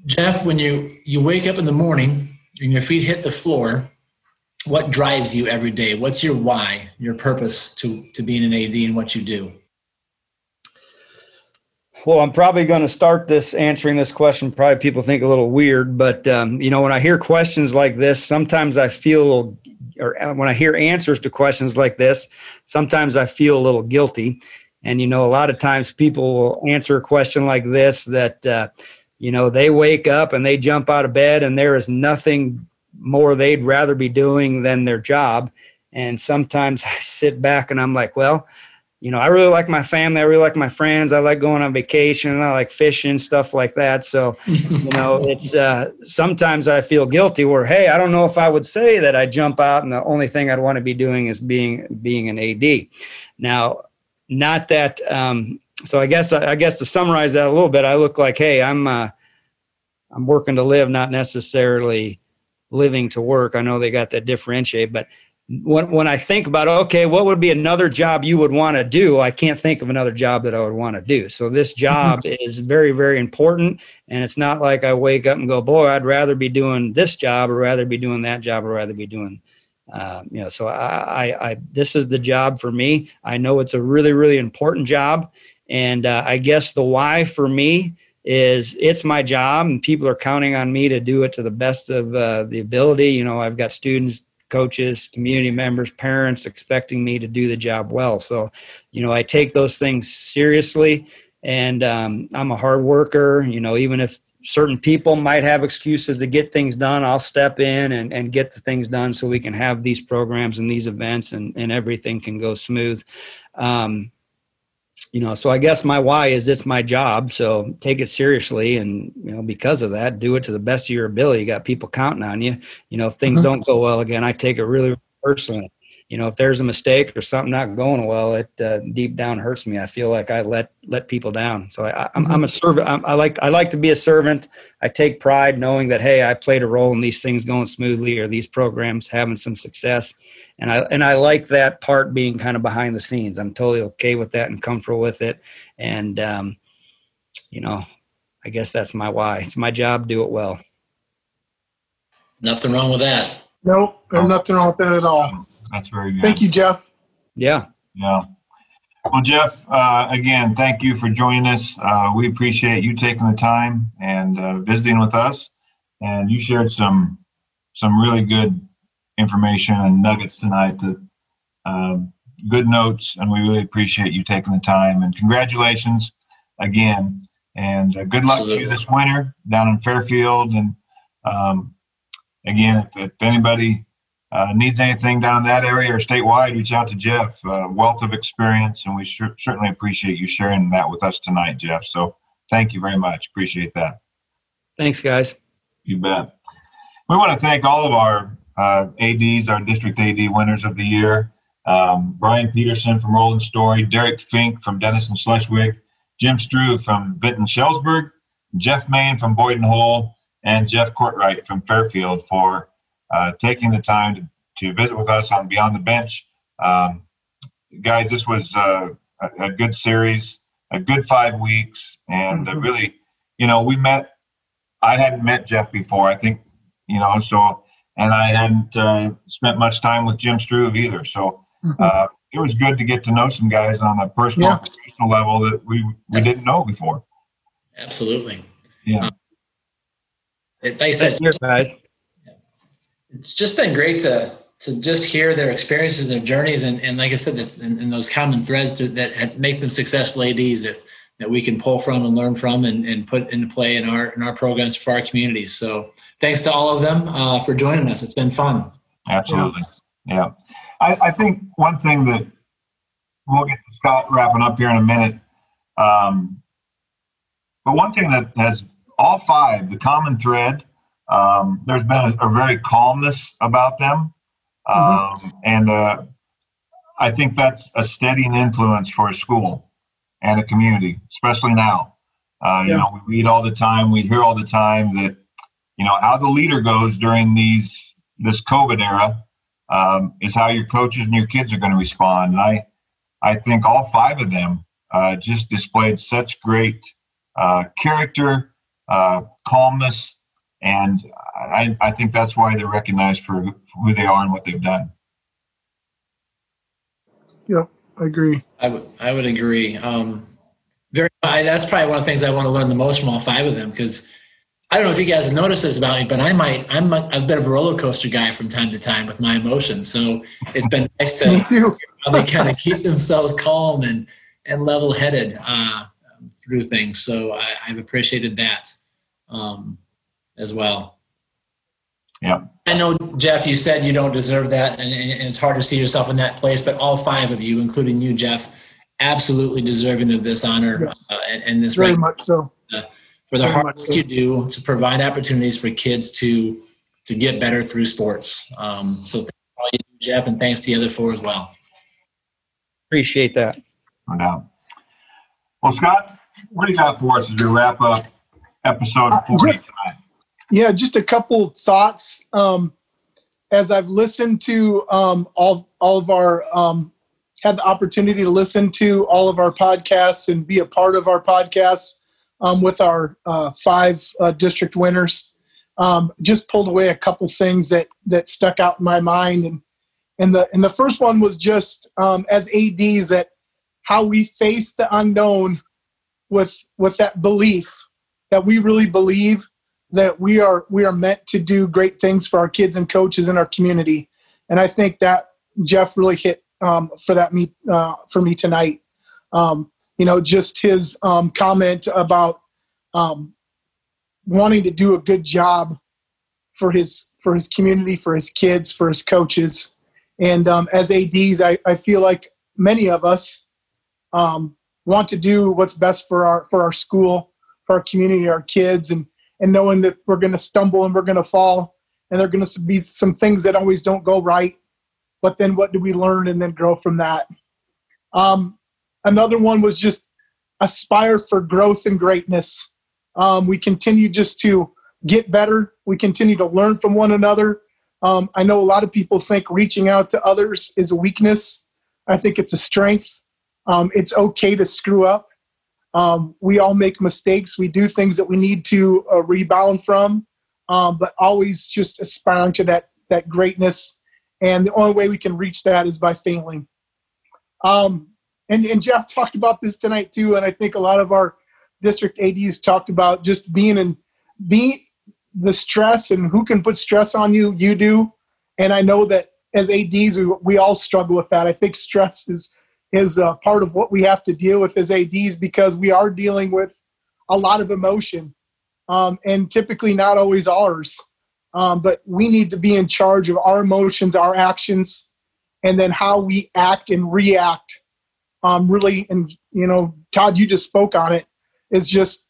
Jeff, when you, you wake up in the morning and your feet hit the floor, what drives you every day? What's your why, your purpose to to being an AD and what you do? Well, I'm probably going to start this answering this question. Probably people think a little weird, but um, you know, when I hear questions like this, sometimes I feel, or when I hear answers to questions like this, sometimes I feel a little guilty. And you know, a lot of times people will answer a question like this that, uh, you know, they wake up and they jump out of bed and there is nothing more they'd rather be doing than their job. And sometimes I sit back and I'm like, well, you know, I really like my family. I really like my friends. I like going on vacation. And I like fishing, stuff like that. So, you know, it's uh, sometimes I feel guilty where, hey, I don't know if I would say that I jump out and the only thing I'd want to be doing is being being an AD. Now, not that. Um, so I guess I guess to summarize that a little bit, I look like, hey, I'm uh, I'm working to live, not necessarily living to work. I know they got that differentiate, but when when I think about okay, what would be another job you would want to do? I can't think of another job that I would want to do. So this job is very very important, and it's not like I wake up and go, boy, I'd rather be doing this job or rather be doing that job or rather be doing Uh, you know, so I, I, I, this is the job for me. I know it's a really, really important job, and uh, I guess the why for me is it's my job, and people are counting on me to do it to the best of uh, the ability. You know, I've got students, coaches, community members, parents expecting me to do the job well. So, you know, I take those things seriously, and um, I'm a hard worker. You know, even if certain people might have excuses to get things done i'll step in and, and get the things done so we can have these programs and these events and, and everything can go smooth um, you know so i guess my why is it's my job so take it seriously and you know because of that do it to the best of your ability. You got people counting on you. You know if things mm-hmm. don't go well again i take it really personally you know if there's a mistake or something not going well it uh, deep down hurts me. I feel like i let let people down. So I, am I'm a servant I'm, i like i like to be a servant. I take pride knowing that hey i played a role in these things going smoothly or these programs having some success. And i and i like that part being kind of behind the scenes. I'm totally okay with that and comfortable with it. And um, you know i guess that's my why. It's my job to do it well. Nothing wrong with that. Nope there's nothing wrong with that at all that's very good. Thank you, Jeff. Yeah. Yeah. Well, Jeff, uh, again, thank you for joining us. Uh, we appreciate you taking the time and uh, visiting with us. And you shared some some really good information and nuggets tonight. That um, good notes, and we really appreciate you taking the time. And congratulations again. And uh, good luck Absolutely. to you this winter down in Fairfield. And um, again, if, if anybody needs anything down in that area or statewide, reach out to Jeff. Uh, wealth of experience, and we sh- certainly appreciate you sharing that with us tonight, Jeff. So thank you very much. Appreciate that. Thanks, guys. You bet. We want to thank all of our uh, ADs, our district AD winners of the year. Um, Brian Peterson from Roland Story, Derek Fink from Denison Schleswig, Jim Struve from Vinton Shellsburg, Jeff Main from Boyden Hull, and Jeff Courtright from Fairfield for uh, taking the time to, to visit with us on Beyond the Bench. Um, guys, this was uh, a, a, good series, a good five weeks, and mm-hmm. really, you know, we met. I hadn't met Jeff before. I think, you know, so and I hadn't uh, spent much time with Jim Struve either. So mm-hmm. uh, it was good to get to know some guys on a personal, yeah. professional level that we we didn't know before. Absolutely. Yeah. Um, like I said, guys it's just been great to to just hear their experiences, their journeys, and, and like I said, that's and, and those common threads to, that make them successful ads that that we can pull from and learn from and, and put into play in our in our programs for our communities. So thanks to all of them uh, for joining us. It's been fun. Absolutely, yeah. I, I think one thing that we'll get to Scott wrapping up here in a minute. Um, but one thing that has all five, the common thread um, there's been a, a, very calmness about them, mm-hmm. um, mm-hmm. and uh, I think that's a steadying influence for a school and a community, especially now. Uh, you know, we read all the time, we hear all the time that you know how the leader goes during these this COVID era um, is how your coaches and your kids are going to respond. And I, I think all five of them uh, just displayed such great uh, character, uh, calmness, and I, I think that's why they're recognized for who they are and what they've done. Yeah, I agree. I would I would agree. Um, very. I, that's probably one of the things I want to learn the most from all five of them because I don't know if you guys notice this about me, but I might I'm a, a bit of a roller coaster guy from time to time with my emotions. So it's been nice to how they kind of keep themselves calm and and level headed uh, through things. So I, have appreciated that. Um, as well. Yeah. I know, Jeff, you said you don't deserve that, and, and, it's hard to see yourself in that place, but all five of you, including you, Jeff, absolutely deserving of this honor uh, and, and, this Very much so. Uh, for the Very hard work so. you do to provide opportunities for kids to to get better through sports. Um, so thanks all you do, Jeff, and thanks to the other four as well. Appreciate that. No doubt. Well, Scott, what do you got for us as we wrap up episode 40 uh, just, tonight? Yeah, just a couple thoughts. Um, as I've listened to um, all all of our um, had the opportunity to listen to all of our podcasts and be a part of our podcasts um, with our uh, five uh, district winners. Um, just pulled away a couple things that that stuck out in my mind, and And the and the first one was just um, as ads that how we face the unknown with with that belief that we really believe that we are we are meant to do great things for our kids and coaches in our community. And I think that Jeff really hit um, for that me uh, for me tonight. Um, you know, just his um, comment about um, wanting to do a good job for his for his community, for his kids, for his coaches. And um, as ads, I, I feel like many of us um, want to do what's best for our for our school, for our community, our kids, and and knowing that we're going to stumble and we're going to fall, and there are going to be some things that always don't go right. But then, what do we learn and then grow from that? Um, another one was just aspire for growth and greatness. Um, we continue just to get better. We continue to learn from one another. Um, I know a lot of people think reaching out to others is a weakness. I think it's a strength. Um, it's okay to screw up. Um, we all make mistakes. We do things that we need to uh, rebound from, um, but always just aspiring to that that greatness. And the only way we can reach that is by failing. Um, and, and Jeff talked about this tonight too, and I think a lot of our district ads talked about just being in being the stress and who can put stress on you. You do, and I know that as ads we, we all struggle with that. I think stress is is a part of what we have to deal with as ads because we are dealing with a lot of emotion, um, and typically not always ours. Um, but we need to be in charge of our emotions, our actions, and then how we act and react um, really, and you know, Todd, you just spoke on it, is just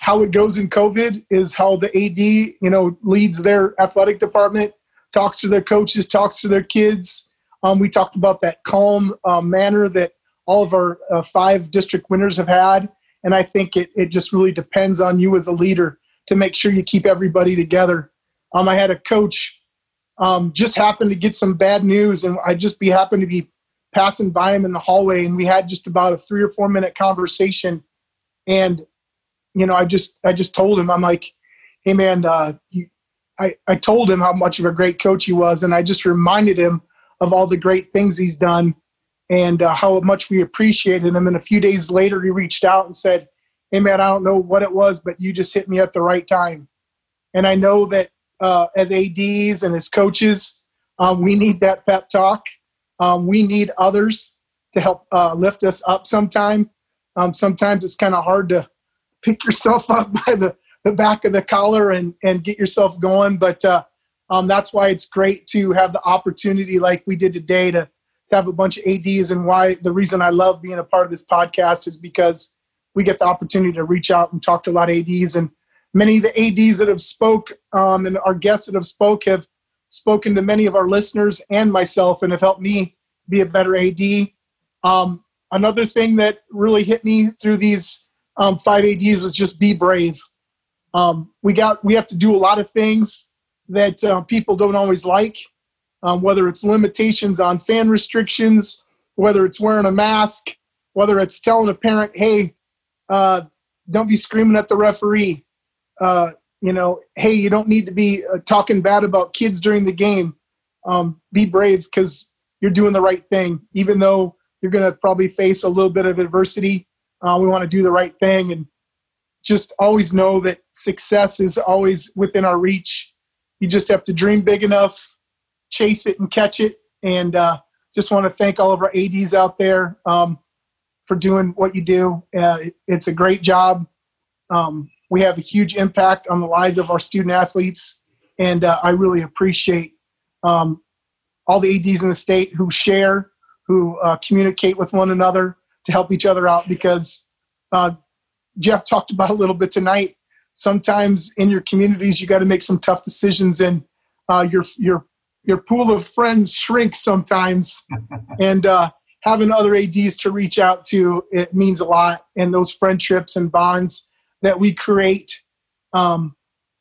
how it goes in COVID is how the AD, you know, leads their athletic department, talks to their coaches, talks to their kids. Um, we talked about that calm uh, manner that all of our uh, five district winners have had. And I think it, it just really depends on you as a leader to make sure you keep everybody together. Um, I had a coach um, just happened to get some bad news, and I just be happened to be passing by him in the hallway and we had just about a three or four minute conversation and you know i just i just told him i'm like hey man uh, I, I told him how much of a great coach he was and i just reminded him of all the great things he's done and uh, how much we appreciated him and a few days later he reached out and said hey man i don't know what it was but you just hit me at the right time and i know that uh, as ads and as coaches um, we need that pep talk um, we need others to help uh, lift us up sometime. Um, sometimes it's kind of hard to pick yourself up by the, the back of the collar and, and get yourself going. But uh, um, that's why it's great to have the opportunity like we did today to, have a bunch of ADs. And why the reason I love being a part of this podcast is because we get the opportunity to reach out and talk to a lot of ADs. And many of the ADs that have spoke um, and our guests that have spoke have spoken to many of our listeners and myself and have helped me be a better AD. Um, another thing that really hit me through these um, five ADs was just be brave. Um, we got we have to do a lot of things that uh, people don't always like, um, whether it's limitations on fan restrictions, whether it's wearing a mask, whether it's telling a parent, "Hey, uh, don't be screaming at the referee." Uh, you know, hey, you don't need to be uh, talking bad about kids during the game. Um, be brave because you're doing the right thing, even though you're going to probably face a little bit of adversity. Uh, we want to do the right thing and just always know that success is always within our reach. You just have to dream big enough, chase it, and catch it. And uh, just want to thank all of our ads out there um, for doing what you do. Uh, it's a great job. Um, we have a huge impact on the lives of our student athletes, and uh, I really appreciate um, all the ads in the state who share, who uh, communicate with one another to help each other out. Because uh, Jeff talked about a little bit tonight. Sometimes in your communities, you got to make some tough decisions, and uh, your your your pool of friends shrinks sometimes, and uh, having other ads to reach out to it means a lot. And those friendships and bonds that we create um,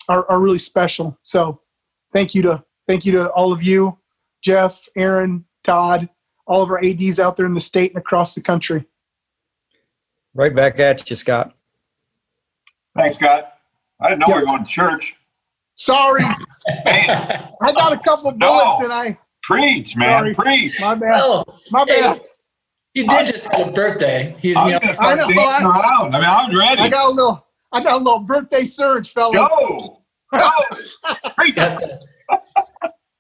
are, are really special. So thank you to thank you to all of you, Jeff, Aaron, Todd, all of our ads out there in the state and across the country. Right back at you, Scott. Thanks, Scott. I didn't know we were going to church. Sorry, I got a couple of bullets no. and I Preach, man. Sorry. Preach. My bad. Oh, My hey, bad. he did just have a birthday. He's I'm you know, gonna start I know, dancing I- around. I mean, I'm ready. I got a little. I got a little birthday surge, fellas. Go. Go. Preach. got that,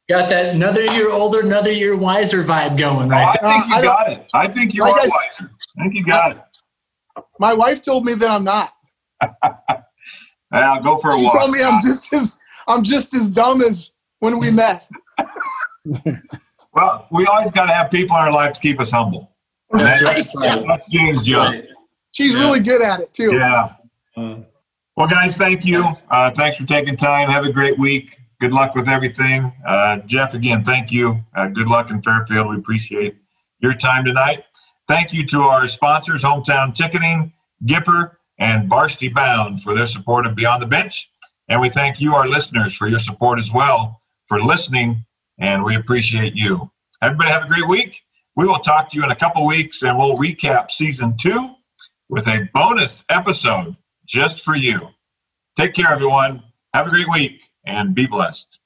got that another year older, another year wiser vibe going Oh, I right there. think you Uh, I got it. I think you Like are I s- wiser. I think you got it. My wife told me that I'm not. I'll go for a She walk. told me I'm just as I'm just as dumb as when we met. Well, we always got to have people in our life to keep us humble. That's That's- right. That's James Joe. She's Yeah. really good at it too. Yeah. Well, guys, thank you. Uh, thanks for taking time. Have a great week. Good luck with everything. Uh, Jeff, again, thank you. Uh, good luck in Fairfield. We appreciate your time tonight. Thank you to our sponsors, Hometown Ticketing, Gipper, and Varsity Bound for their support of Beyond the Bench. And we thank you, our listeners, for your support as well, for listening, and we appreciate you. Everybody have a great week. We will talk to you in a couple weeks, and we'll recap season two with a bonus episode just for you. Take care, everyone. Have a great week and be blessed.